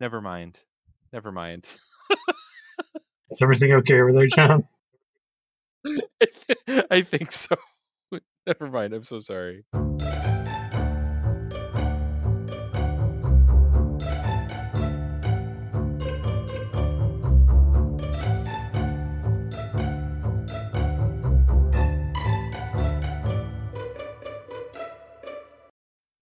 Never mind. Never mind. Is everything okay over there, John? I think so. Never mind. I'm so sorry.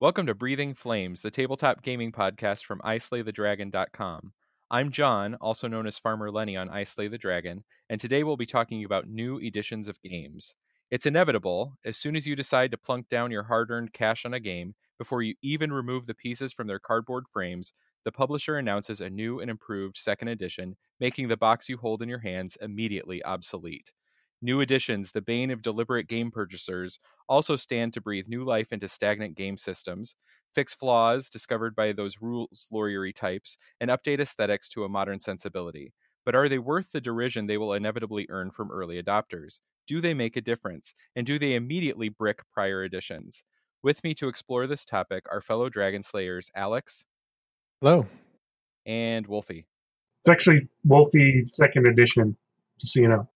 Welcome to Breathing Flames, the tabletop gaming podcast from iSlayTheDragon.com. I'm John, also known as Farmer Lenny on I Slay the Dragon, and today we'll be talking about new editions of games. It's inevitable, as soon as you decide to plunk down your hard earned cash on a game, before you even remove the pieces from their cardboard frames, the publisher announces a new and improved second edition, making the box you hold in your hands immediately obsolete. New editions, the bane of deliberate game purchasers, also stand to breathe new life into stagnant game systems, fix flaws discovered by those rules lawyery types, and update aesthetics to a modern sensibility. But are they worth the derision they will inevitably earn from early adopters? Do they make a difference? And do they immediately brick prior editions? With me to explore this topic are fellow Dragon Slayers Alex. Hello. And Wolfie. It's actually Wolfie second edition, just so you know.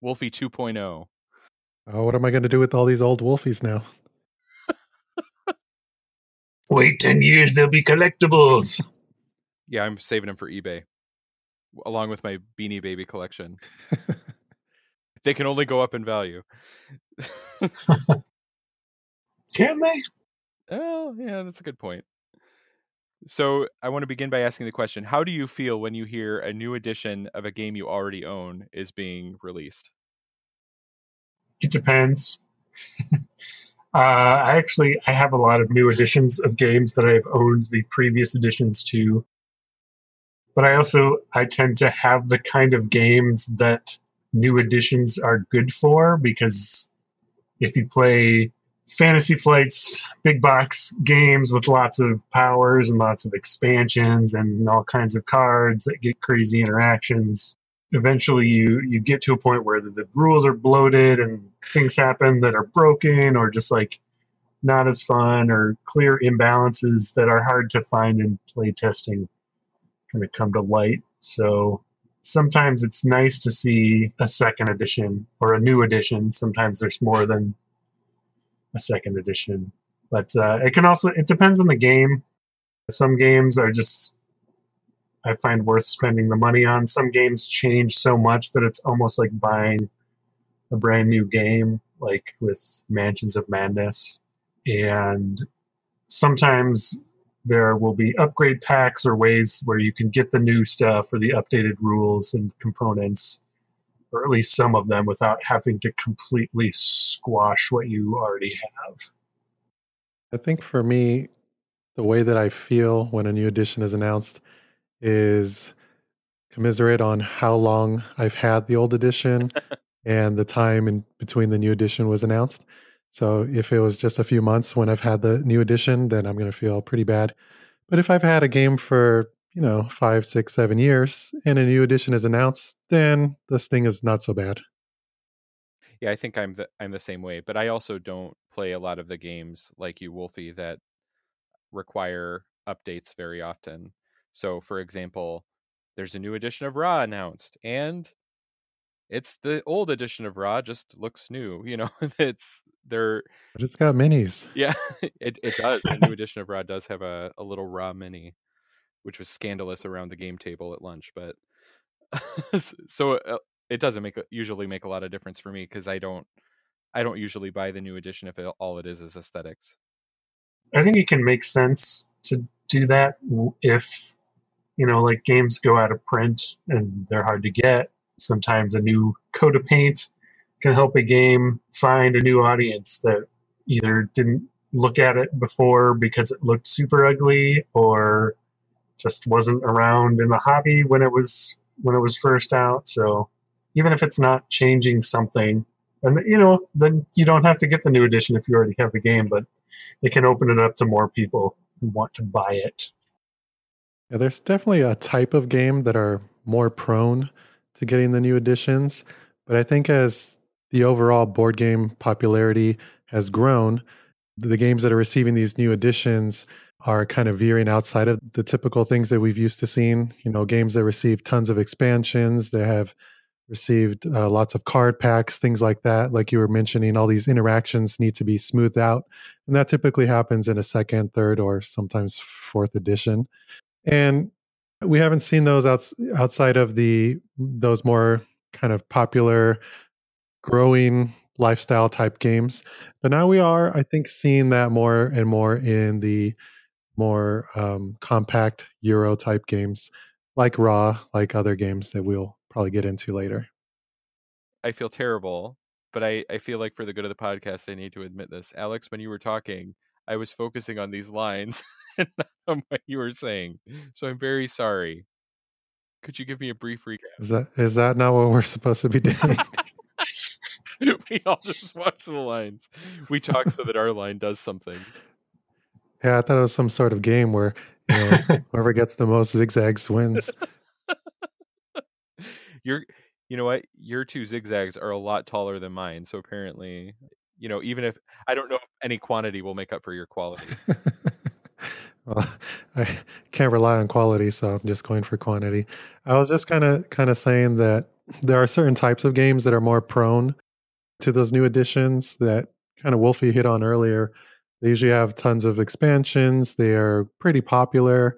Wolfie 2.0. Oh, what am I going to do with all these old Wolfies now? Wait 10 years, they'll be collectibles. Yeah, I'm saving them for eBay, along with my Beanie Baby collection. they can only go up in value. can they? Oh, yeah, that's a good point. So I want to begin by asking the question: How do you feel when you hear a new edition of a game you already own is being released? It depends. uh, I actually I have a lot of new editions of games that I've owned the previous editions to, but I also I tend to have the kind of games that new editions are good for because if you play fantasy flights big box games with lots of powers and lots of expansions and all kinds of cards that get crazy interactions. Eventually you you get to a point where the, the rules are bloated and things happen that are broken or just like not as fun or clear imbalances that are hard to find in play testing kind of come to light. So sometimes it's nice to see a second edition or a new edition. Sometimes there's more than a second edition. But uh, it can also it depends on the game. Some games are just I find worth spending the money on. Some games change so much that it's almost like buying a brand new game, like with Mansions of Madness. And sometimes there will be upgrade packs or ways where you can get the new stuff or the updated rules and components or at least some of them, without having to completely squash what you already have. I think for me, the way that I feel when a new edition is announced is commiserate on how long I've had the old edition and the time in between the new edition was announced. So if it was just a few months when I've had the new edition, then I'm going to feel pretty bad. But if I've had a game for you know, five, six, seven years and a new edition is announced, then this thing is not so bad. Yeah, I think I'm the I'm the same way, but I also don't play a lot of the games like you, Wolfie, that require updates very often. So, for example, there's a new edition of Ra announced, and it's the old edition of Ra, just looks new. You know, it's they're. But it's got minis. Yeah, it it does. the new edition of Ra does have a, a little Ra mini which was scandalous around the game table at lunch. But so uh, it doesn't make usually make a lot of difference for me because I don't I don't usually buy the new edition if it, all it is is aesthetics. I think it can make sense to do that if you know like games go out of print and they're hard to get. Sometimes a new coat of paint can help a game find a new audience that either didn't look at it before because it looked super ugly or just wasn't around in the hobby when it was when it was first out. So even if it's not changing something, and you know, then you don't have to get the new edition if you already have the game, but it can open it up to more people who want to buy it. Yeah, there's definitely a type of game that are more prone to getting the new editions, but I think as the overall board game popularity has grown, the games that are receiving these new editions are kind of veering outside of the typical things that we've used to seeing. You know, games that receive tons of expansions, they have received uh, lots of card packs, things like that. Like you were mentioning, all these interactions need to be smoothed out. And that typically happens in a second, third, or sometimes fourth edition. And we haven't seen those outs- outside of the those more kind of popular growing lifestyle type games. But now we are, I think, seeing that more and more in the more um, compact Euro type games like Ra, like other games that we'll probably get into later. I feel terrible, but I, I feel like for the good of the podcast, I need to admit this. Alex, when you were talking, I was focusing on these lines and not on what you were saying. So I'm very sorry. Could you give me a brief recap? Is that is that not what we're supposed to be doing? we all just watch the lines. We talk so that our line does something. Yeah, I thought it was some sort of game where you know, whoever gets the most zigzags wins. Your, you know what? Your two zigzags are a lot taller than mine. So apparently, you know, even if I don't know if any quantity will make up for your quality. well, I can't rely on quality, so I'm just going for quantity. I was just kind of kind of saying that there are certain types of games that are more prone to those new additions that kind of Wolfie hit on earlier. They usually have tons of expansions. They are pretty popular.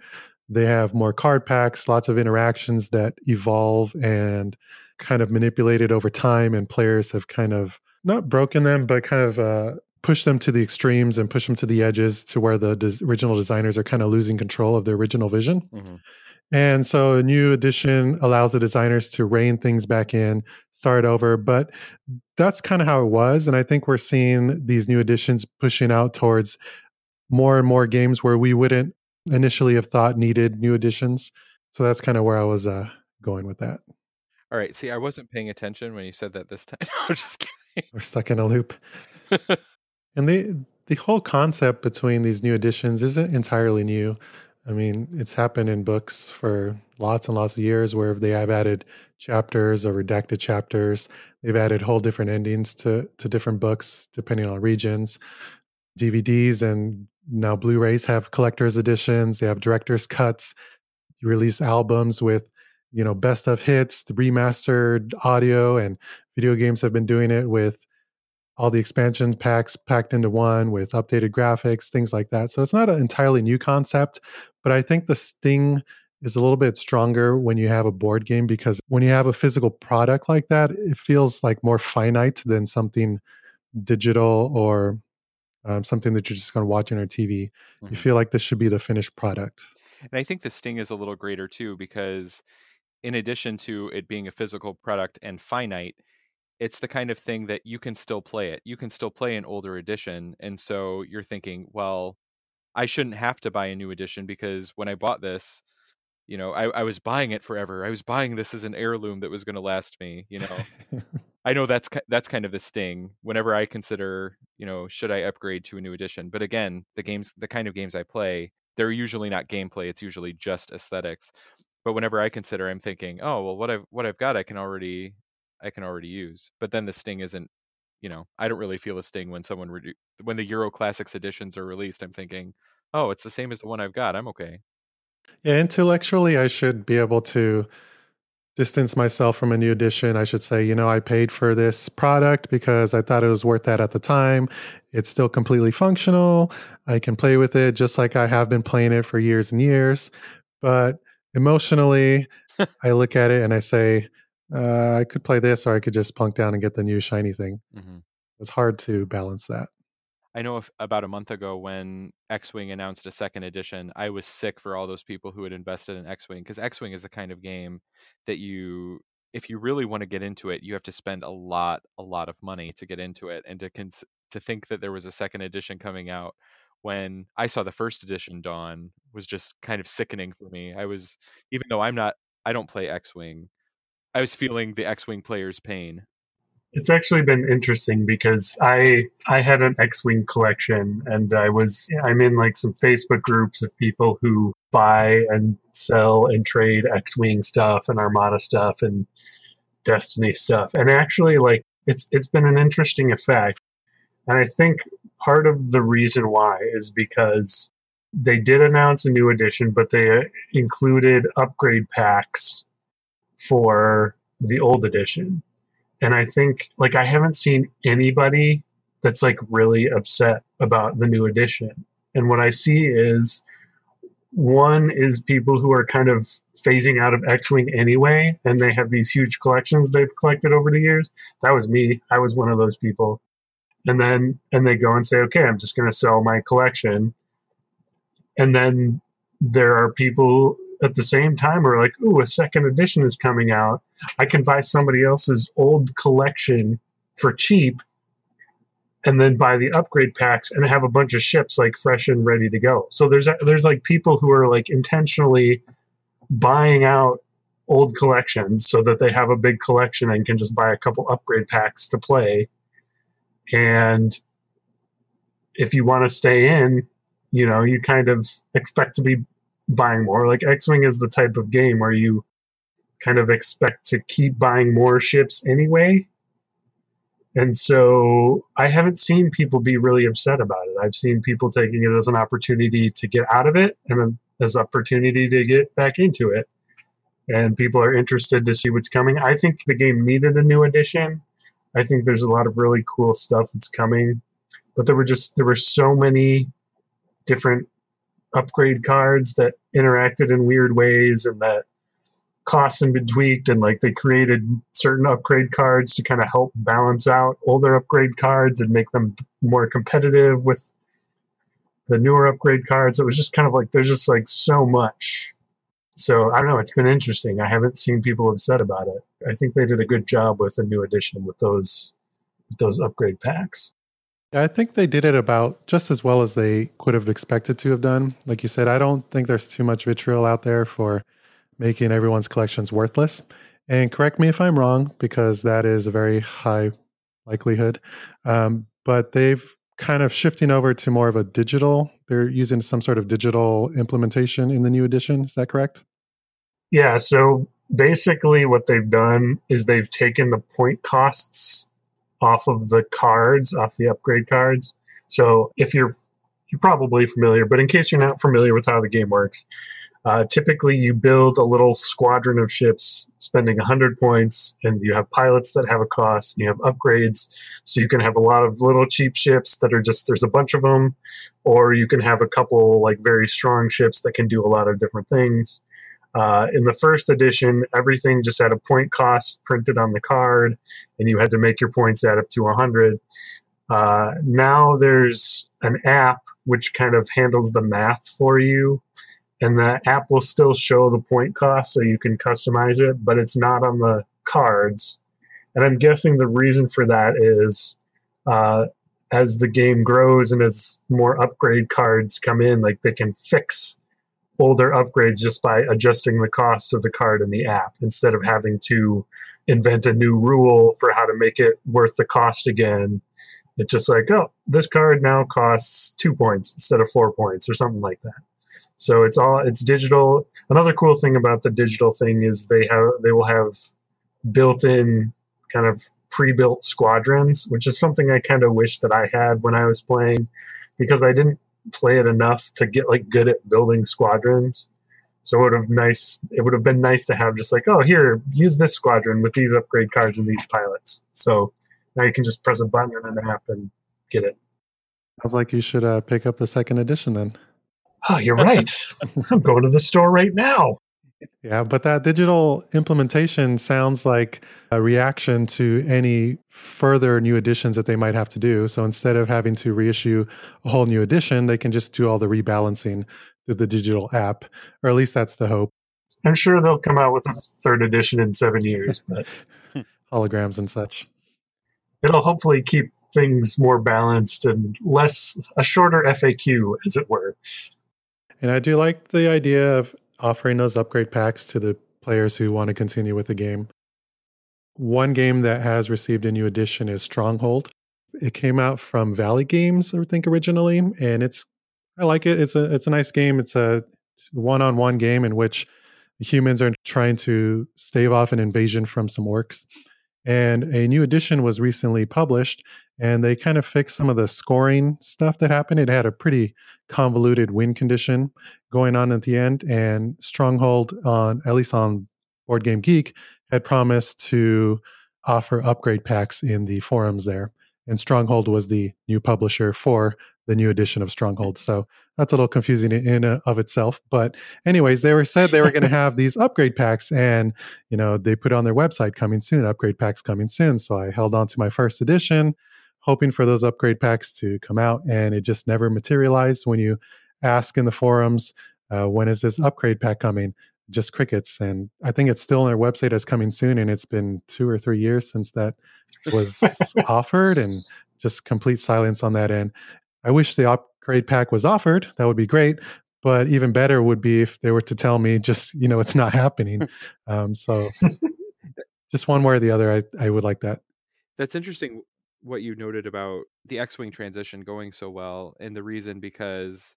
They have more card packs, lots of interactions that evolve and kind of manipulated over time, and players have kind of not broken them, but kind of uh, pushed them to the extremes and push them to the edges to where the des- original designers are kind of losing control of their original vision. Mm-hmm. And so a new edition allows the designers to rein things back in, start over. But that's kind of how it was. And I think we're seeing these new editions pushing out towards more and more games where we wouldn't initially have thought needed new additions. So that's kind of where I was uh, going with that. All right. See, I wasn't paying attention when you said that this time. I'm just kidding. We're stuck in a loop. and the the whole concept between these new editions isn't entirely new. I mean, it's happened in books for lots and lots of years where they have added chapters or redacted chapters. They've added whole different endings to to different books depending on regions. DVDs and now Blu-rays have collector's editions. They have director's cuts. You release albums with, you know, best of hits, the remastered audio, and video games have been doing it with all the expansion packs packed into one with updated graphics, things like that. So it's not an entirely new concept, but I think the sting is a little bit stronger when you have a board game because when you have a physical product like that, it feels like more finite than something digital or um, something that you're just going to watch on your TV. Mm-hmm. You feel like this should be the finished product. And I think the sting is a little greater too because in addition to it being a physical product and finite, it's the kind of thing that you can still play it. You can still play an older edition. And so you're thinking, well, I shouldn't have to buy a new edition because when I bought this, you know, I, I was buying it forever. I was buying this as an heirloom that was going to last me, you know. I know that's that's kind of the sting whenever I consider, you know, should I upgrade to a new edition? But again, the games the kind of games I play, they're usually not gameplay, it's usually just aesthetics. But whenever I consider I'm thinking, "Oh, well what I've what I've got I can already I can already use. But then the sting isn't, you know, I don't really feel a sting when someone redu- when the Euro Classics editions are released. I'm thinking, oh, it's the same as the one I've got. I'm okay. Yeah, intellectually, I should be able to distance myself from a new edition. I should say, you know, I paid for this product because I thought it was worth that at the time. It's still completely functional. I can play with it just like I have been playing it for years and years. But emotionally, I look at it and I say, uh, I could play this, or I could just plunk down and get the new shiny thing. Mm-hmm. It's hard to balance that. I know if, about a month ago when X Wing announced a second edition, I was sick for all those people who had invested in X Wing because X Wing is the kind of game that you, if you really want to get into it, you have to spend a lot, a lot of money to get into it, and to cons- to think that there was a second edition coming out when I saw the first edition dawn was just kind of sickening for me. I was, even though I'm not, I don't play X Wing. I was feeling the X-wing player's pain. It's actually been interesting because I I had an X-wing collection and I was I'm in like some Facebook groups of people who buy and sell and trade X-wing stuff and Armada stuff and Destiny stuff. And actually like it's it's been an interesting effect. And I think part of the reason why is because they did announce a new edition, but they uh, included upgrade packs for the old edition. And I think, like, I haven't seen anybody that's like really upset about the new edition. And what I see is one is people who are kind of phasing out of X Wing anyway, and they have these huge collections they've collected over the years. That was me. I was one of those people. And then, and they go and say, okay, I'm just going to sell my collection. And then there are people at the same time are like, ooh, a second edition is coming out. I can buy somebody else's old collection for cheap and then buy the upgrade packs and have a bunch of ships like fresh and ready to go. So there's there's like people who are like intentionally buying out old collections so that they have a big collection and can just buy a couple upgrade packs to play. And if you want to stay in, you know, you kind of expect to be buying more. Like X-Wing is the type of game where you kind of expect to keep buying more ships anyway and so I haven't seen people be really upset about it. I've seen people taking it as an opportunity to get out of it and as opportunity to get back into it. And people are interested to see what's coming. I think the game needed a new edition. I think there's a lot of really cool stuff that's coming. But there were just there were so many different upgrade cards that interacted in weird ways and that costs had been tweaked and like they created certain upgrade cards to kind of help balance out older upgrade cards and make them more competitive with the newer upgrade cards. It was just kind of like there's just like so much. So I don't know. It's been interesting. I haven't seen people upset about it. I think they did a good job with the new edition with those with those upgrade packs. I think they did it about just as well as they could have expected to have done. Like you said, I don't think there's too much vitriol out there for making everyone's collections worthless. And correct me if I'm wrong, because that is a very high likelihood. Um, but they've kind of shifting over to more of a digital. They're using some sort of digital implementation in the new edition. Is that correct? Yeah. So basically, what they've done is they've taken the point costs off of the cards, off the upgrade cards. So if you're you're probably familiar, but in case you're not familiar with how the game works, uh, typically, you build a little squadron of ships spending 100 points, and you have pilots that have a cost, and you have upgrades. So you can have a lot of little cheap ships that are just, there's a bunch of them, or you can have a couple like very strong ships that can do a lot of different things. Uh, in the first edition, everything just had a point cost printed on the card, and you had to make your points add up to 100. Uh, now there's an app which kind of handles the math for you and the app will still show the point cost so you can customize it, but it's not on the cards. And I'm guessing the reason for that is uh, as the game grows and as more upgrade cards come in, like they can fix older upgrades just by adjusting the cost of the card in the app instead of having to invent a new rule for how to make it worth the cost again. It's just like, oh, this card now costs two points instead of four points or something like that. So it's all it's digital. Another cool thing about the digital thing is they have they will have built-in kind of pre-built squadrons, which is something I kind of wish that I had when I was playing because I didn't play it enough to get like good at building squadrons. So it would have nice it would have been nice to have just like, oh here, use this squadron with these upgrade cards and these pilots. So now you can just press a button in an app and get it. Sounds like you should uh, pick up the second edition then. Oh, you're right. I'm going to the store right now. Yeah, but that digital implementation sounds like a reaction to any further new additions that they might have to do. So instead of having to reissue a whole new edition, they can just do all the rebalancing through the digital app, or at least that's the hope. I'm sure they'll come out with a third edition in seven years, but holograms and such. It'll hopefully keep things more balanced and less a shorter FAQ, as it were. And I do like the idea of offering those upgrade packs to the players who want to continue with the game. One game that has received a new edition is Stronghold. It came out from Valley Games, I think originally, and it's I like it. It's a it's a nice game. It's a one-on-one game in which humans are trying to stave off an invasion from some orcs. And a new edition was recently published, and they kind of fixed some of the scoring stuff that happened. It had a pretty convoluted win condition going on at the end, and Stronghold, on at least on Board Game Geek, had promised to offer upgrade packs in the forums there. And Stronghold was the new publisher for the new edition of Stronghold. So that's a little confusing in and of itself. But anyways, they were said they were going to have these upgrade packs, and you know they put on their website coming soon, upgrade packs coming soon. So I held on to my first edition, hoping for those upgrade packs to come out, and it just never materialized. When you ask in the forums, uh, when is this upgrade pack coming? Just crickets, and I think it's still on their website as coming soon, and it's been two or three years since that was offered, and just complete silence on that end. I wish the upgrade pack was offered. That would be great. But even better would be if they were to tell me just, you know, it's not happening. Um, so just one way or the other, I, I would like that. That's interesting what you noted about the X-Wing transition going so well. And the reason because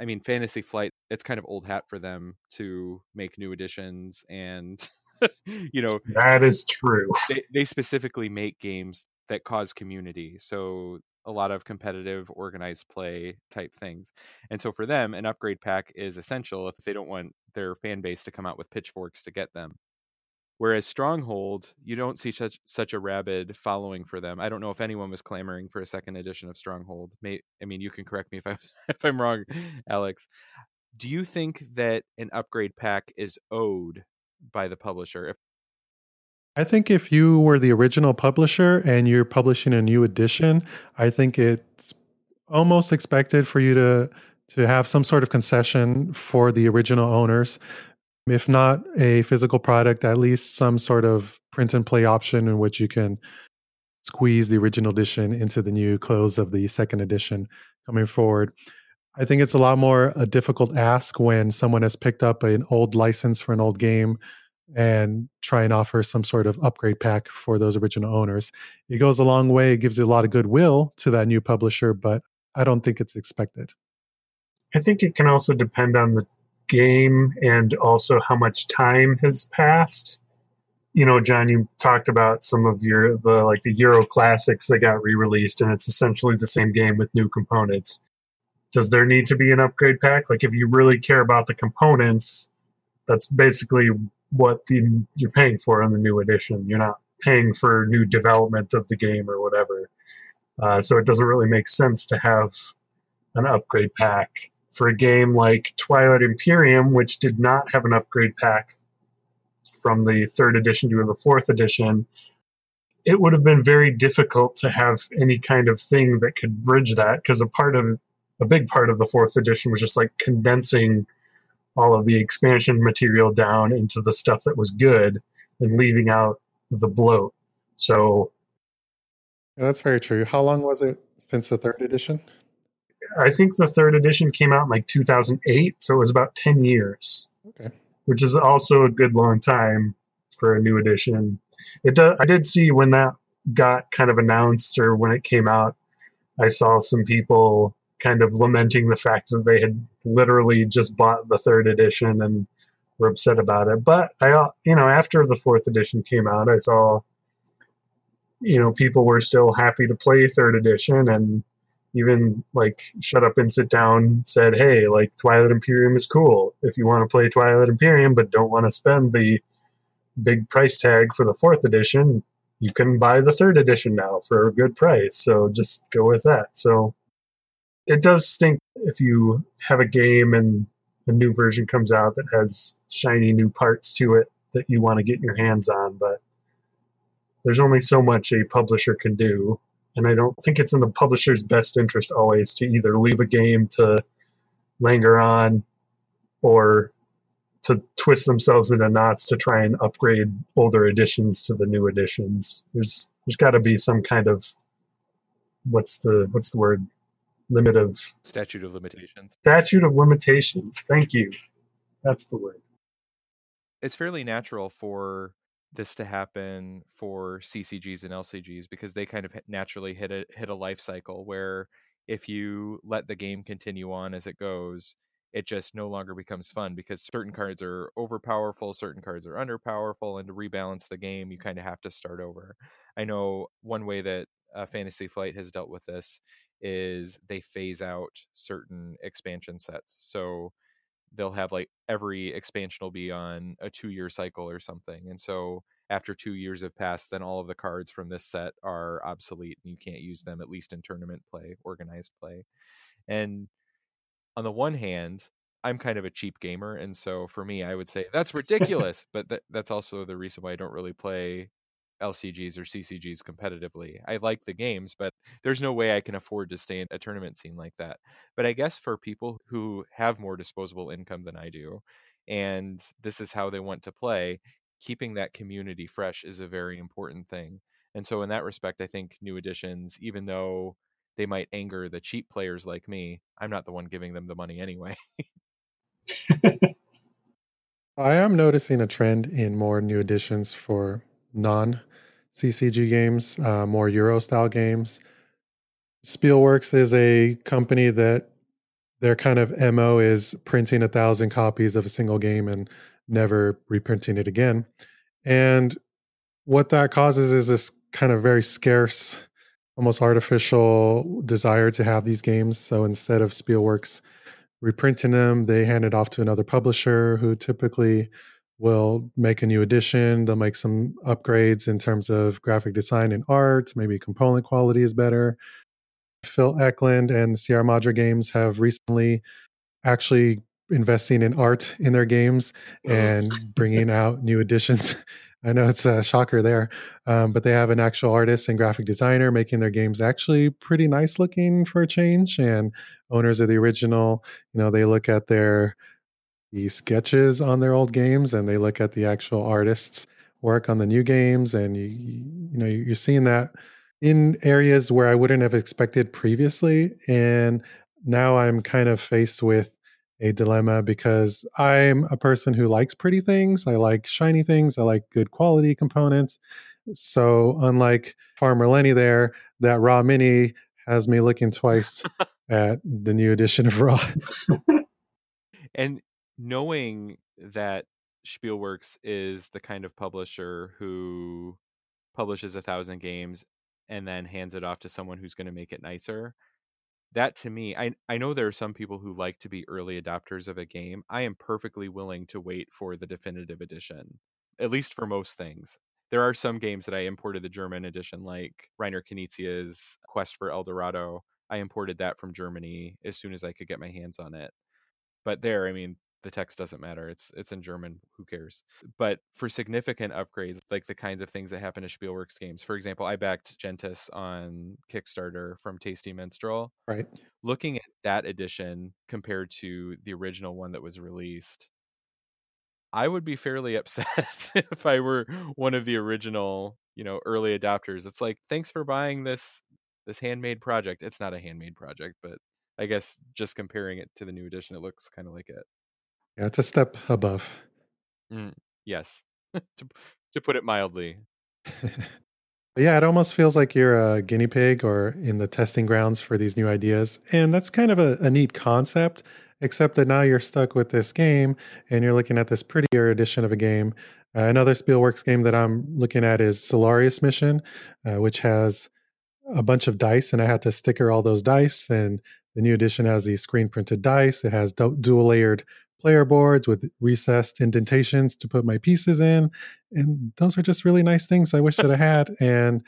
I mean, Fantasy Flight, it's kind of old hat for them to make new editions and you know that is true they, they specifically make games that cause community so a lot of competitive organized play type things and so for them an upgrade pack is essential if they don't want their fan base to come out with pitchforks to get them. Whereas stronghold you don't see such such a rabid following for them. I don't know if anyone was clamoring for a second edition of stronghold. May, i mean you can correct me if i if i'm wrong alex. Do you think that an upgrade pack is owed by the publisher if I think if you were the original publisher and you're publishing a new edition, I think it's almost expected for you to to have some sort of concession for the original owners. If not a physical product, at least some sort of print and play option in which you can squeeze the original edition into the new clothes of the second edition coming forward. I think it's a lot more a difficult ask when someone has picked up an old license for an old game and try and offer some sort of upgrade pack for those original owners. It goes a long way. It gives you a lot of goodwill to that new publisher, but I don't think it's expected. I think it can also depend on the game and also how much time has passed. You know, John, you talked about some of your the like the Euro classics that got re-released, and it's essentially the same game with new components. Does there need to be an upgrade pack? Like, if you really care about the components, that's basically what the, you're paying for on the new edition. You're not paying for new development of the game or whatever. Uh, so it doesn't really make sense to have an upgrade pack for a game like Twilight Imperium, which did not have an upgrade pack from the third edition to the fourth edition. It would have been very difficult to have any kind of thing that could bridge that because a part of a big part of the fourth edition was just like condensing all of the expansion material down into the stuff that was good and leaving out the bloat. So yeah, that's very true. How long was it since the third edition? I think the third edition came out in like 2008, so it was about 10 years. Okay. Which is also a good long time for a new edition. It do, I did see when that got kind of announced or when it came out, I saw some people kind of lamenting the fact that they had literally just bought the third edition and were upset about it. But I, you know, after the fourth edition came out, I saw, you know, people were still happy to play third edition and even like shut up and sit down said, hey, like Twilight Imperium is cool. If you want to play Twilight Imperium but don't want to spend the big price tag for the fourth edition, you can buy the third edition now for a good price. So just go with that. So it does stink if you have a game and a new version comes out that has shiny new parts to it that you want to get your hands on, but there's only so much a publisher can do. And I don't think it's in the publisher's best interest always to either leave a game to linger on or to twist themselves into knots to try and upgrade older editions to the new editions. There's there's got to be some kind of what's the what's the word limit of statute of limitations. Statute of limitations. Thank you. That's the word. It's fairly natural for this to happen for CCGs and LCGs because they kind of naturally hit a hit a life cycle where if you let the game continue on as it goes, it just no longer becomes fun because certain cards are overpowerful, certain cards are underpowerful, and to rebalance the game, you kind of have to start over. I know one way that uh, Fantasy Flight has dealt with this is they phase out certain expansion sets. So they'll have like every expansion will be on a two year cycle or something. And so after two years have passed, then all of the cards from this set are obsolete and you can't use them, at least in tournament play, organized play. And on the one hand, I'm kind of a cheap gamer, and so for me, I would say that's ridiculous. but th- that's also the reason why I don't really play LCGs or CCGs competitively. I like the games, but there's no way I can afford to stay in a tournament scene like that. But I guess for people who have more disposable income than I do, and this is how they want to play, keeping that community fresh is a very important thing. And so, in that respect, I think new additions, even though they might anger the cheap players like me. I'm not the one giving them the money anyway. I am noticing a trend in more new additions for non CCG games, uh, more Euro style games. Spielworxx is a company that their kind of MO is printing a thousand copies of a single game and never reprinting it again. And what that causes is this kind of very scarce almost artificial desire to have these games. So instead of Spielworxx reprinting them, they hand it off to another publisher who typically will make a new edition. They'll make some upgrades in terms of graphic design and art. Maybe component quality is better. Phil Eklund and Sierra Madre Games have recently actually investing in art in their games and bringing out new editions I know it's a shocker there, um, but they have an actual artist and graphic designer making their games actually pretty nice looking for a change. And owners of the original, you know, they look at their the sketches on their old games and they look at the actual artists' work on the new games, and you you know you're seeing that in areas where I wouldn't have expected previously, and now I'm kind of faced with a dilemma because I'm a person who likes pretty things. I like shiny things. I like good quality components. So, unlike Farmer Lenny there, that Ra Mini has me looking twice at the new edition of Ra. and knowing that Spielworxx is the kind of publisher who publishes a thousand games and then hands it off to someone who's going to make it nicer that to me I, I know there are some people who like to be early adopters of a game. I am perfectly willing to wait for the definitive edition at least for most things. There are some games that i imported the german edition like reiner knizia's quest for el dorado. I imported that from germany as soon as i could get my hands on it. But there i mean the text doesn't matter. It's it's in German. Who cares? But for significant upgrades, like the kinds of things that happen to Spielworxx games, for example, I backed Gentis on Kickstarter from Tasty Minstrel. Right. Looking at that edition compared to the original one that was released, I would be fairly upset if I were one of the original, you know, early adopters. It's like, thanks for buying this this handmade project. It's not a handmade project, but I guess just comparing it to the new edition, it looks kind of like it. Yeah, it's a step above. Mm, yes, to, to put it mildly. yeah, it almost feels like you're a guinea pig or in the testing grounds for these new ideas. And that's kind of a, a neat concept, except that now you're stuck with this game and you're looking at this prettier edition of a game. Uh, another Spielworxx game that I'm looking at is Solarius Mission, uh, which has a bunch of dice, and I had to sticker all those dice. And the new edition has these screen printed dice. It has dual layered player boards with recessed indentations to put my pieces in. And those are just really nice things I wish that I had. And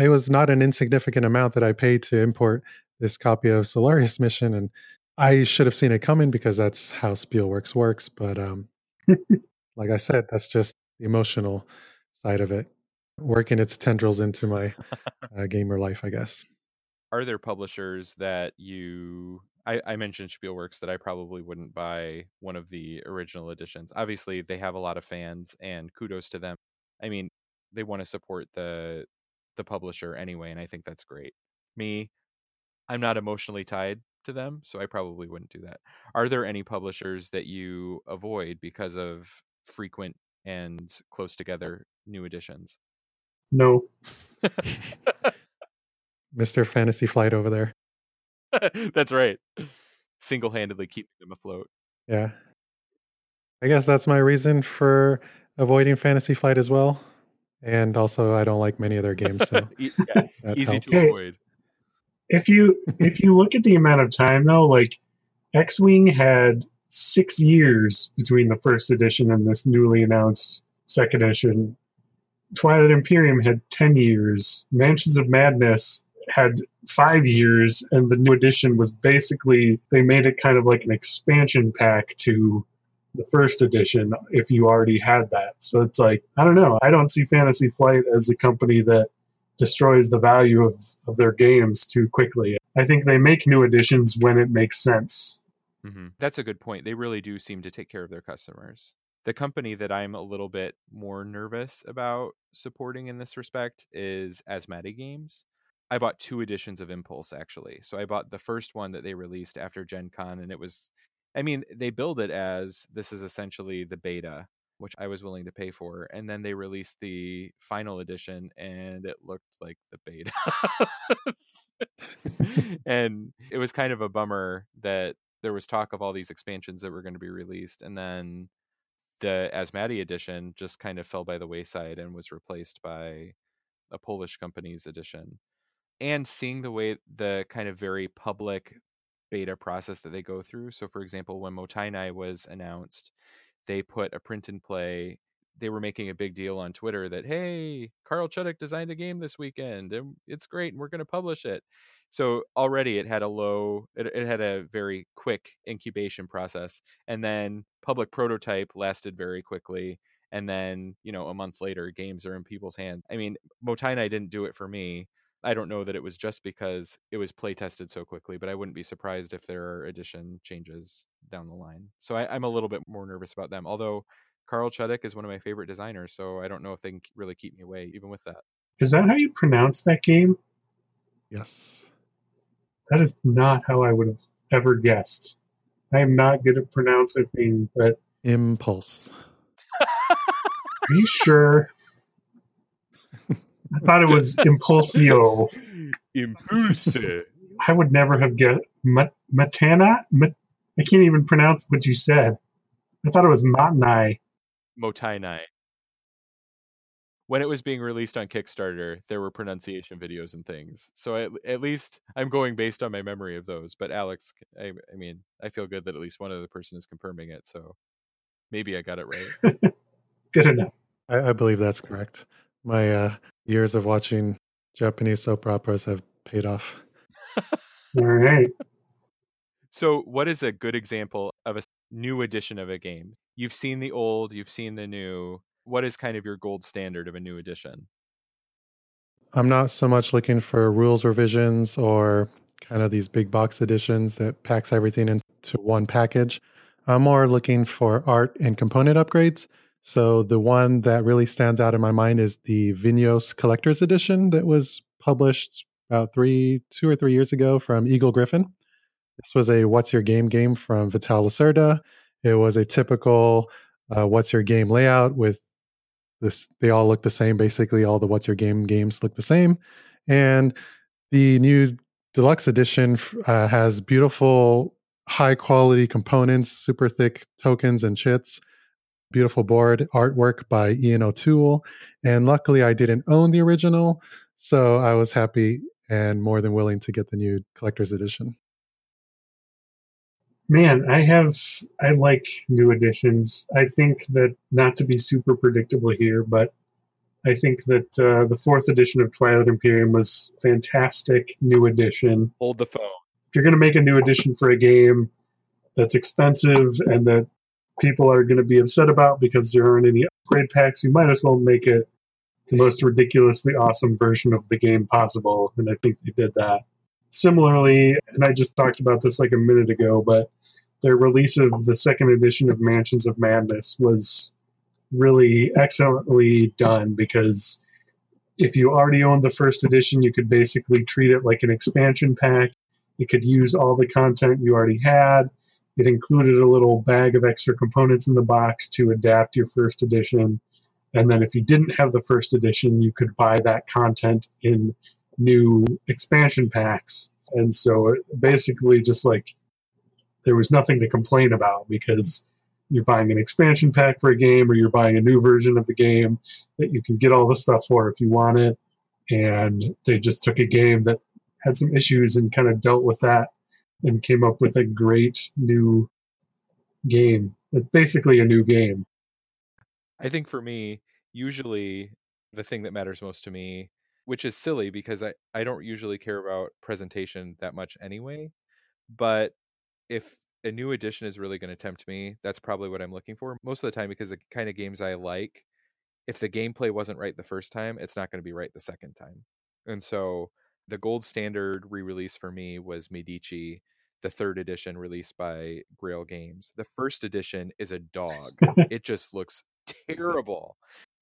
it was not an insignificant amount that I paid to import this copy of Solarius Mission. And I should have seen it coming because that's how Spielworxx works. But um, like I said, that's just the emotional side of it, working its tendrils into my uh, gamer life, I guess. Are there publishers that you I, I mentioned Spielworxx that I probably wouldn't buy one of the original editions. Obviously, they have a lot of fans, and kudos to them. I mean, they want to support the the publisher anyway, and I think that's great. Me, I'm not emotionally tied to them, so I probably wouldn't do that. Are there any publishers that you avoid because of frequent and close together new editions? No. Mr. Fantasy Flight over there. That's right. Single handedly keeping them afloat. Yeah. I guess that's my reason for avoiding Fantasy Flight as well. And also, I don't like many of their games, so yeah, easy helps. to Hey. avoid. If you if you look at the amount of time though, like X Wing had six years between the first edition and this newly announced second edition. Twilight Imperium had ten years. Mansions of Madness had five years, and the new edition was basically they made it kind of like an expansion pack to the first edition if you already had that. So it's like I don't know. I don't see Fantasy Flight as a company that destroys the value of, of their games too quickly. I think they make new editions when it makes sense. Mm-hmm. That's a good point. They really do seem to take care of their customers. The company that I'm a little bit more nervous about supporting in this respect is Asmadi Games. I bought two editions of Impulse actually. So I bought the first one that they released after Gen Con, and it was, I mean, they build it as this is essentially the beta, which I was willing to pay for. And then they released the final edition, and it looked like the beta. and it was kind of a bummer that there was talk of all these expansions that were going to be released and then the Asmadi edition just kind of fell by the wayside and was replaced by a Polish company's edition. And seeing the way the kind of very public beta process that they go through. So, for example, when Mottainai was announced, they put a print and play. They were making a big deal on Twitter that, hey, Carl Chudyk designed a game this weekend and it's great and we're going to publish it. So already it had a low, it, it had a very quick incubation process. And then public prototype lasted very quickly. And then, you know, a month later, games are in people's hands. I mean, Mottainai didn't do it for me. I don't know that it was just because it was play tested so quickly, but I wouldn't be surprised if there are addition changes down the line. So I, I'm a little bit more nervous about them. Although Carl Chudyk is one of my favorite designers, so I don't know if they can really keep me away, even with that. Is that how you pronounce that game? Yes. That is not how I would have ever guessed. I am not good at pronouncing, things, but Impulse. are you sure? I thought it was Impulsio. Impulse. I would never have guessed. Ma- Matana? Ma- I can't even pronounce what you said. I thought it was Matanai. Mottainai. When it was being released on Kickstarter, there were pronunciation videos and things. So at, at least I'm going based on my memory of those. But Alex, I, I mean, I feel good that at least one other person is confirming it. So maybe I got it right. Good enough. I, I believe that's correct. My uh, years of watching Japanese soap operas have paid off. All right. So, what is a good example of a new edition of a game? You've seen the old, you've seen the new. What is kind of your gold standard of a new edition? I'm not so much looking for rules revisions or kind of these big box editions that packs everything into one package. I'm more looking for art and component upgrades. So the one that really stands out in my mind is the Vinhos Collector's Edition that was published about three, two or three years ago from Eagle Gryphon. This was a What's Your Game game from Vital Lacerda. It was a typical uh, What's Your Game layout with this. They all look the same. Basically, all the What's Your Game games look the same. And the new deluxe edition uh, has beautiful, high quality components, super thick tokens and chits beautiful board artwork by Ian O'Toole. And luckily, I didn't own the original. So I was happy and more than willing to get the new collector's edition. Man, I have I like new editions. I think that not to be super predictable here, but I think that uh, the fourth edition of Twilight Imperium was fantastic new edition. Hold the phone. If you're going to make a new edition for a game that's expensive and that people are going to be upset about because there aren't any upgrade packs, you might as well make it the most ridiculously awesome version of the game possible. And I think they did that. Similarly, and I just talked about this like a minute ago, but their release of the second edition of Mansions of Madness was really excellently done because if you already owned the first edition, you could basically treat it like an expansion pack. You could use all the content you already had. It included a little bag of extra components in the box to adapt your first edition. And then if you didn't have the first edition, you could buy that content in new expansion packs. And so basically just like there was nothing to complain about because you're buying an expansion pack for a game or you're buying a new version of the game that you can get all the stuff for if you want it. And they just took a game that had some issues and kind of dealt with that and came up with a great new game. It's basically a new game. I think for me, usually the thing that matters most to me, which is silly because I, I don't usually care about presentation that much anyway. But if a new edition is really going to tempt me, that's probably what I'm looking for most of the time because the kind of games I like, if the gameplay wasn't right the first time, it's not going to be right the second time. And so the gold standard re-release for me was Medici, the third edition released by Grail Games. The first edition is a dog. it just looks terrible.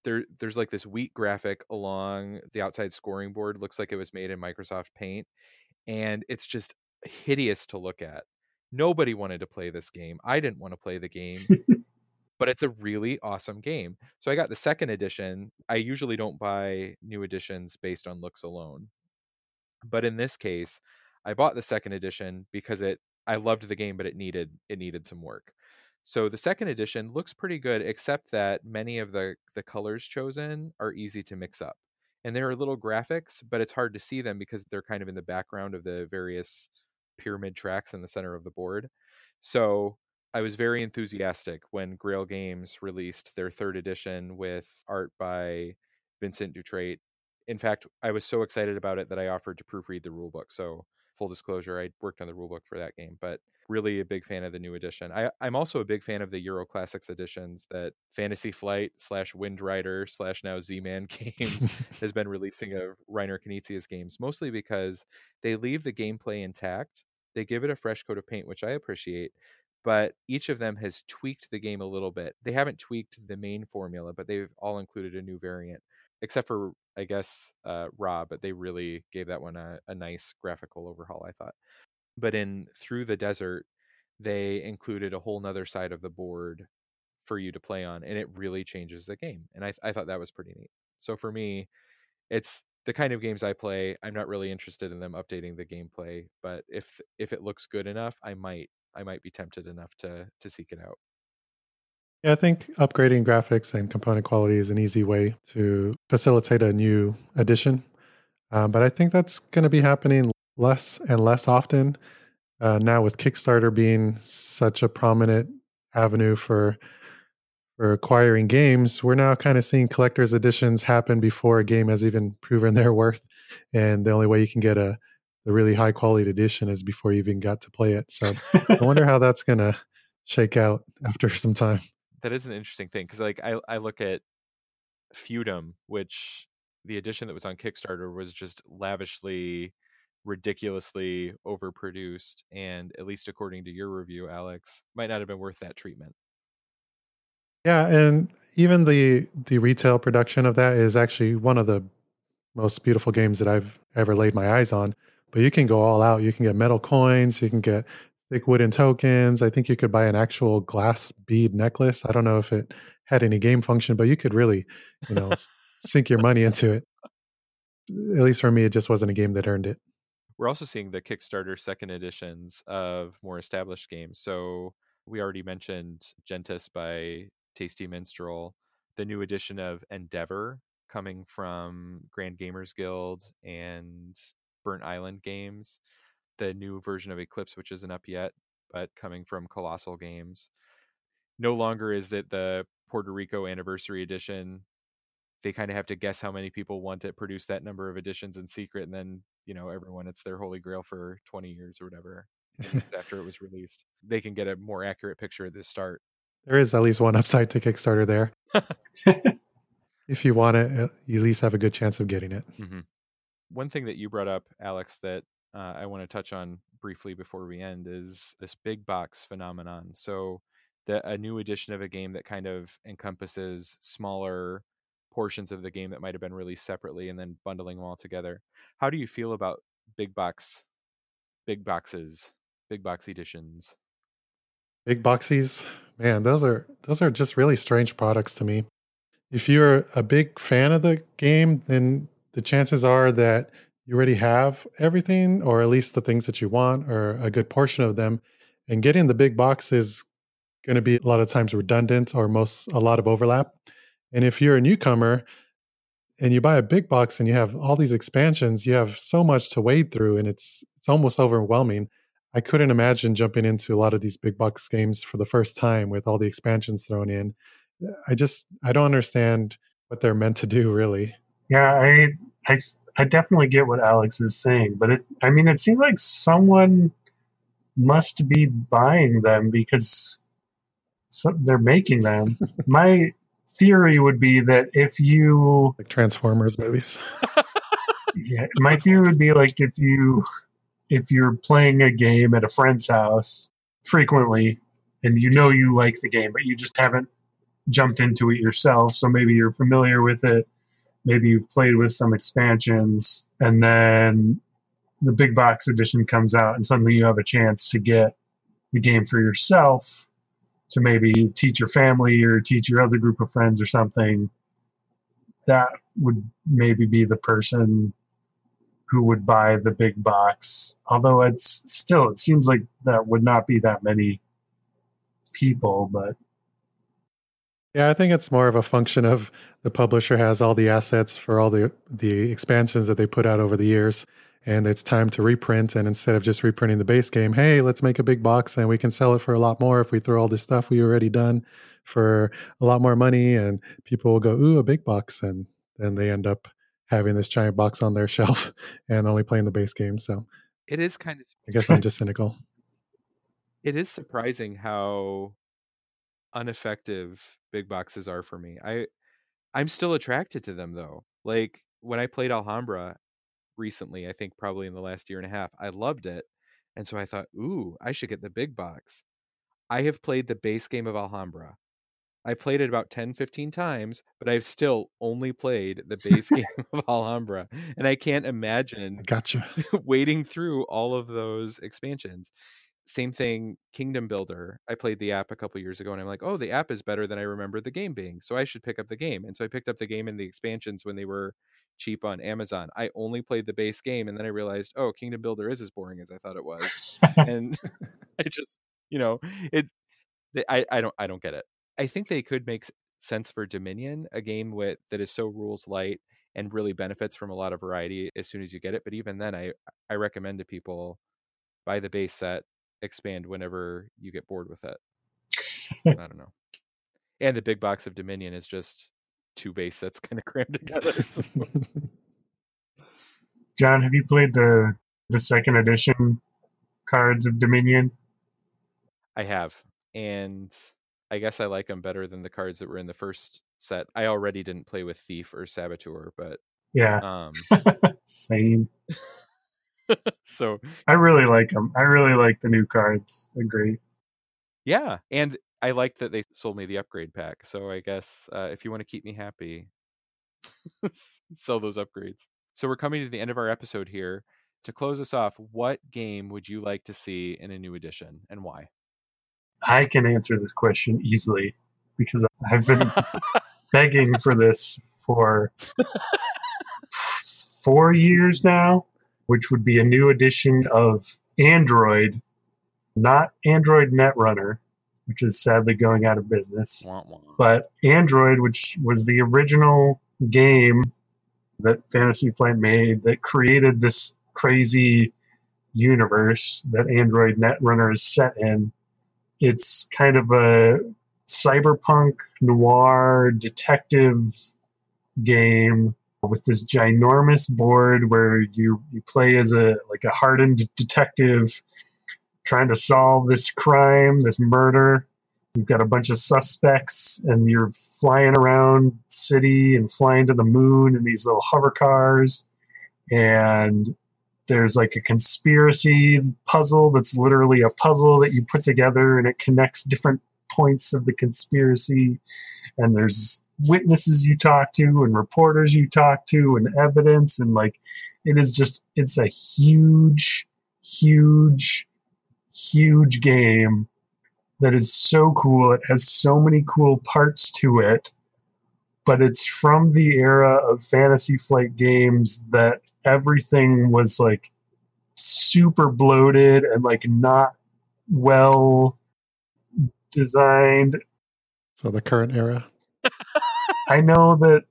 There, there's like this weak graphic along the outside scoring board. Looks like it was made in Microsoft Paint, and it's just hideous to look at. Nobody wanted to play this game. I didn't want to play the game, but it's a really awesome game. So I got the second edition. I usually don't buy new editions based on looks alone. But in this case, I bought the second edition because it I loved the game but it needed it needed some work. So the second edition looks pretty good except that many of the the colors chosen are easy to mix up. And there are little graphics, but it's hard to see them because they're kind of in the background of the various pyramid tracks in the center of the board. So I was very enthusiastic when Grail Games released their third edition with art by Vincent Dutrait. In fact, I was so excited about it that I offered to proofread the rulebook. So full disclosure, I worked on the rulebook for that game, but really a big fan of the new edition. I, am also a big fan of the Euro Classics editions that Fantasy Flight slash Wind Rider slash now Z Man Games has been releasing of Reiner Knizia's games, mostly because they leave the gameplay intact. They give it a fresh coat of paint, which I appreciate, but each of them has tweaked the game a little bit. They haven't tweaked the main formula, but they've all included a new variant, except for I guess uh, Ra, but they really gave that one a, a nice graphical overhaul. I thought, but in Through the Desert, they included a whole nother side of the board for you to play on, and it really changes the game. And I I thought that was pretty neat. So for me, it's the kind of games I play. I'm not really interested in them updating the gameplay, but if if it looks good enough, I might I might be tempted enough to to seek it out. Yeah, I think upgrading graphics and component quality is an easy way to facilitate a new addition. Um, but I think that's going to be happening less and less often uh, now with Kickstarter being such a prominent avenue for for acquiring games. We're now kind of seeing collector's editions happen before a game has even proven their worth, and the only way you can get a the really high quality edition is before you even got to play it. So I wonder how that's going to shake out after some time that is an interesting thing because like I I look at Feudum, which the edition that was on Kickstarter was just lavishly, ridiculously overproduced, and at least according to your review, Alex, might not have been worth that treatment. Yeah, and even the the retail production of that is actually one of the most beautiful games that I've ever laid my eyes on. But you can go all out. You can get metal coins. You can get thick wooden tokens. I think you could buy an actual glass bead necklace. I don't know if it had any game function, but you could really, you know, sink your money into it. At least for me, it just wasn't a game that earned it. We're also seeing the Kickstarter second editions of more established games. So we already mentioned Gentes by Tasty Minstrel, the new edition of Endeavor coming from Grand Gamers Guild and Burnt Island Games the new version of Eclipse, which isn't up yet, but coming from Colossal Games. No longer is it the Puerto Rico Anniversary Edition. They kind of have to guess how many people want it, produce that number of editions in secret, and then you know everyone it's their holy grail for 20 years or whatever after it was released. They can get a more accurate picture at the start. There is at least one upside to Kickstarter there. if you want it, you at least have a good chance of getting it. Mm-hmm. One thing that you brought up, Alex, that uh, I want to touch on briefly before we end is this big box phenomenon. So, the, a new edition of a game that kind of encompasses smaller portions of the game that might have been released separately and then bundling them all together. How do you feel about big box, big boxes, big box editions? Big boxies, man, those are those are just really strange products to me. If you're a big fan of the game, then the chances are that you already have everything, or at least the things that you want, or a good portion of them. And getting the big box is going to be a lot of times redundant or most a lot of overlap. And if you're a newcomer and you buy a big box and you have all these expansions, you have so much to wade through and it's it's almost overwhelming. I couldn't imagine jumping into a lot of these big box games for the first time with all the expansions thrown in. I just I don't understand what they're meant to do really. Yeah, I I I definitely get what Alex is saying, but it I mean it seems like someone must be buying them because so they're making them. My theory would be that if you like Transformers movies. yeah, my theory would be like if you if you're playing a game at a friend's house frequently and you know you like the game but you just haven't jumped into it yourself so maybe you're familiar with it maybe you've played with some expansions and then the big box edition comes out and suddenly you have a chance to get the game for yourself to maybe teach your family or teach your other group of friends or something. That would maybe be the person who would buy the big box. Although it's still it seems like that would not be that many people but yeah, I think it's more of a function of the publisher has all the assets for all the the expansions that they put out over the years and it's time to reprint and instead of just reprinting the base game hey let's make a big box and we can sell it for a lot more if we throw all this stuff we already done for a lot more money and people will go ooh a big box and then they end up having this giant box on their shelf and only playing the base game so it is kind of i guess i'm just cynical. It is surprising how ineffective big boxes are for me i i'm still attracted to them though like when i played alhambra recently, I think probably in the last year and a half. I loved it. And so I thought, ooh, I should get the big box. I have played the base game of Alhambra. I played it about 10, 15 times, but I've still only played the base game of Alhambra. And I can't imagine gotcha. wading through all of those expansions same thing kingdom builder i played the app a couple years ago and i'm like oh the app is better than i remember the game being so i should pick up the game. And so i picked up the game and the expansions when they were cheap on amazon. I only played the base game and then i realized oh kingdom builder is as boring as i thought it was. And i just you know it I, I don't i don't get it. I think they could make sense for dominion a game with that is so rules light and really benefits from a lot of variety as soon as you get it but even then i i recommend to people buy the base set expand whenever you get bored with it. I don't know. And the big box of Dominion is just two base sets kind of crammed together. John, have you played the the second edition cards of Dominion? I have, and I guess I like them better than the cards that were in the first set. I already didn't play with Thief or Saboteur, but yeah, um, same. so I really like them. I really like the new cards. Agree. Yeah, and I like that they sold me the upgrade pack. So I guess uh, if you want to keep me happy, sell those upgrades. So we're coming to the end of our episode here. To close us off, what game would you like to see in a new edition and why? I can answer this question easily because I've been begging for this for four years now which would be a new edition of Android, not Android Netrunner, which is sadly going out of business, but Android, which was the original game that Fantasy Flight made that created this crazy universe that Android Netrunner is set in. It's kind of a cyberpunk noir detective game with this ginormous board where you you play as a like a hardened detective trying to solve this crime, this murder. You've got a bunch of suspects, and you're flying around city and flying to the moon in these little hover cars. And there's like a conspiracy puzzle that's literally a puzzle that you put together, and it connects different points of the conspiracy. And there's witnesses you talk to and reporters you talk to and evidence and like it is just it's a huge huge huge game that is so cool it has so many cool parts to it but it's from the era of fantasy flight games that everything was like super bloated and like not well designed. So the current era. I know that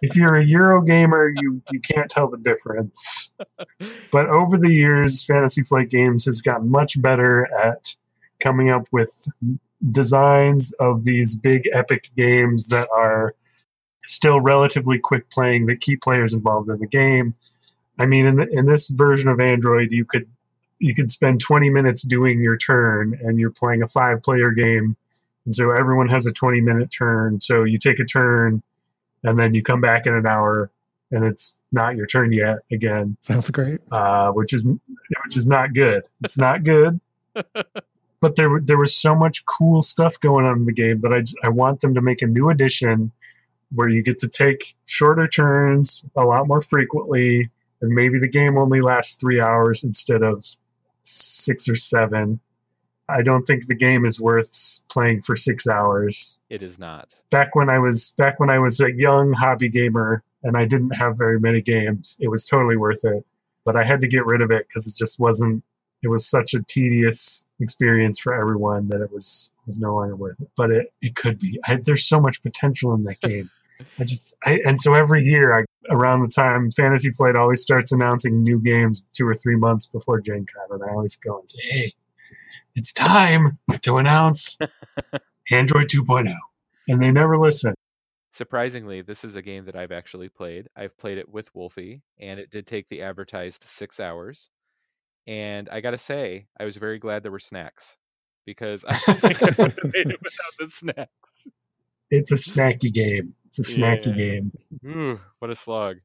if you're a Euro gamer, you you can't tell the difference. But over the years, Fantasy Flight Games has gotten much better at coming up with designs of these big epic games that are still relatively quick playing that keep players involved in the game. I mean, in the, in this version of Android, you could you could spend 20 minutes doing your turn, and you're playing a five player game, and so everyone has a 20 minute turn. So you take a turn, and then you come back in an hour, and it's not your turn yet again. Sounds great. Uh, which is which is not good. It's not good. but there there was so much cool stuff going on in the game that I I want them to make a new edition where you get to take shorter turns a lot more frequently, and maybe the game only lasts three hours instead of six or seven. I don't think the game is worth playing for six hours. It is not. Back when I was back when I was a young hobby gamer and I didn't have very many games, it was totally worth it. But I had to get rid of it because it just wasn't. It was such a tedious experience for everyone that it was was no longer worth it. But it, it could be. I, there's so much potential in that game. I just I, and so every year I around the time Fantasy Flight always starts announcing new games two or three months before Gen Con, and I always go and say, "Hey, it's time to announce Android 2.0. and they never listen. Surprisingly, this is a game that I've actually played. I've played it with Wolfie, and it did take the advertised six hours. And I gotta say, I was very glad there were snacks because I don't think I would have made it without the snacks. It's a snacky game. It's a snacky Yeah. game. Ooh, what a slog.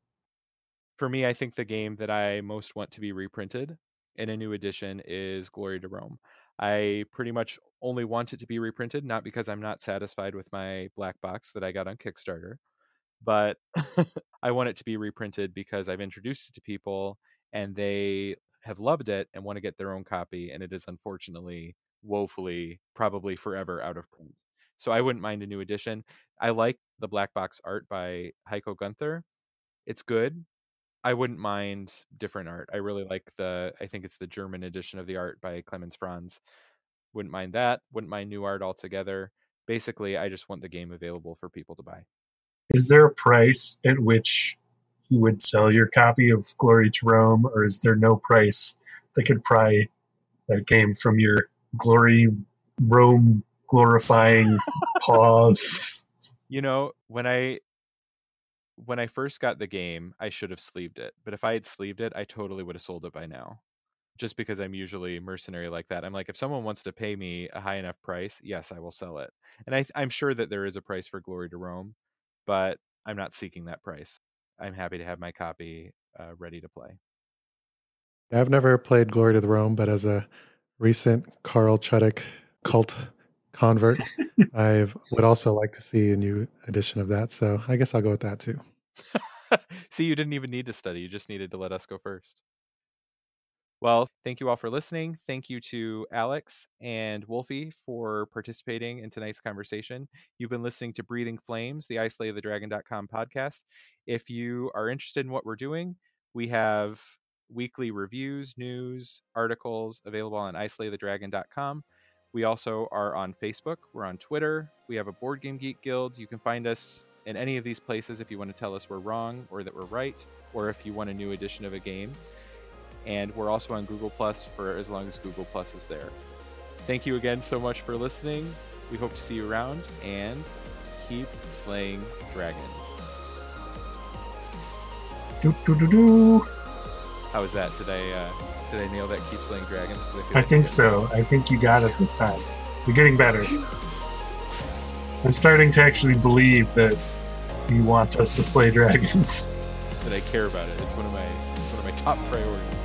For me, I think the game that I most want to be reprinted in a new edition is Glory to Rome. I pretty much only want it to be reprinted, not because I'm not satisfied with my black box that I got on Kickstarter, but I want it to be reprinted because I've introduced it to people and they have loved it and want to get their own copy, and it is unfortunately, woefully, probably forever out of print. So I wouldn't mind a new edition. I like the black box art by Heiko Gunther. It's good. I wouldn't mind different art. I really like the I think it's the German edition of the art by Clemens Franz. Wouldn't mind that. Wouldn't mind new art altogether. Basically, I just want the game available for people to buy. Is there a price at which you would sell your copy of Glory to Rome, or is there no price that could pry that game from your Glory Rome glorifying paws? You know, when I when I first got the game, I should have sleeved it. But if I had sleeved it, I totally would have sold it by now. Just because I'm usually mercenary like that. I'm like, if someone wants to pay me a high enough price, yes, I will sell it. And I, I'm sure that there is a price for Glory to Rome, but I'm not seeking that price. I'm happy to have my copy uh, ready to play. I've never played Glory to the Rome, but as a recent Carl Chudyk cult convert, I would also like to see a new edition of that. So I guess I'll go with that too. See, you didn't even need to study. You just needed to let us go first. Well, thank you all for listening. Thank you to Alex and Wolfie for participating in tonight's conversation. You've been listening to Breathing Flames, the iSlaytheDragon.com podcast. If you are interested in what we're doing, we have weekly reviews, news, articles available on iSlaytheDragon.com. We also are on Facebook. We're on Twitter. We have a Board Game Geek Guild. You can find us in any of these places if you want to tell us we're wrong or that we're right, or if you want a new edition of a game. And we're also on Google Plus for as long as Google Plus is there. Thank you again so much for listening. We hope to see you around and keep slaying dragons. Do, do, do, do. How was that? Did I uh, did I nail that keep slaying dragons? I like think so. I think you got it this time. You're getting better. I'm starting to actually believe that you want us to slay dragons. That I care about it. It's one of my it's one of my top priorities.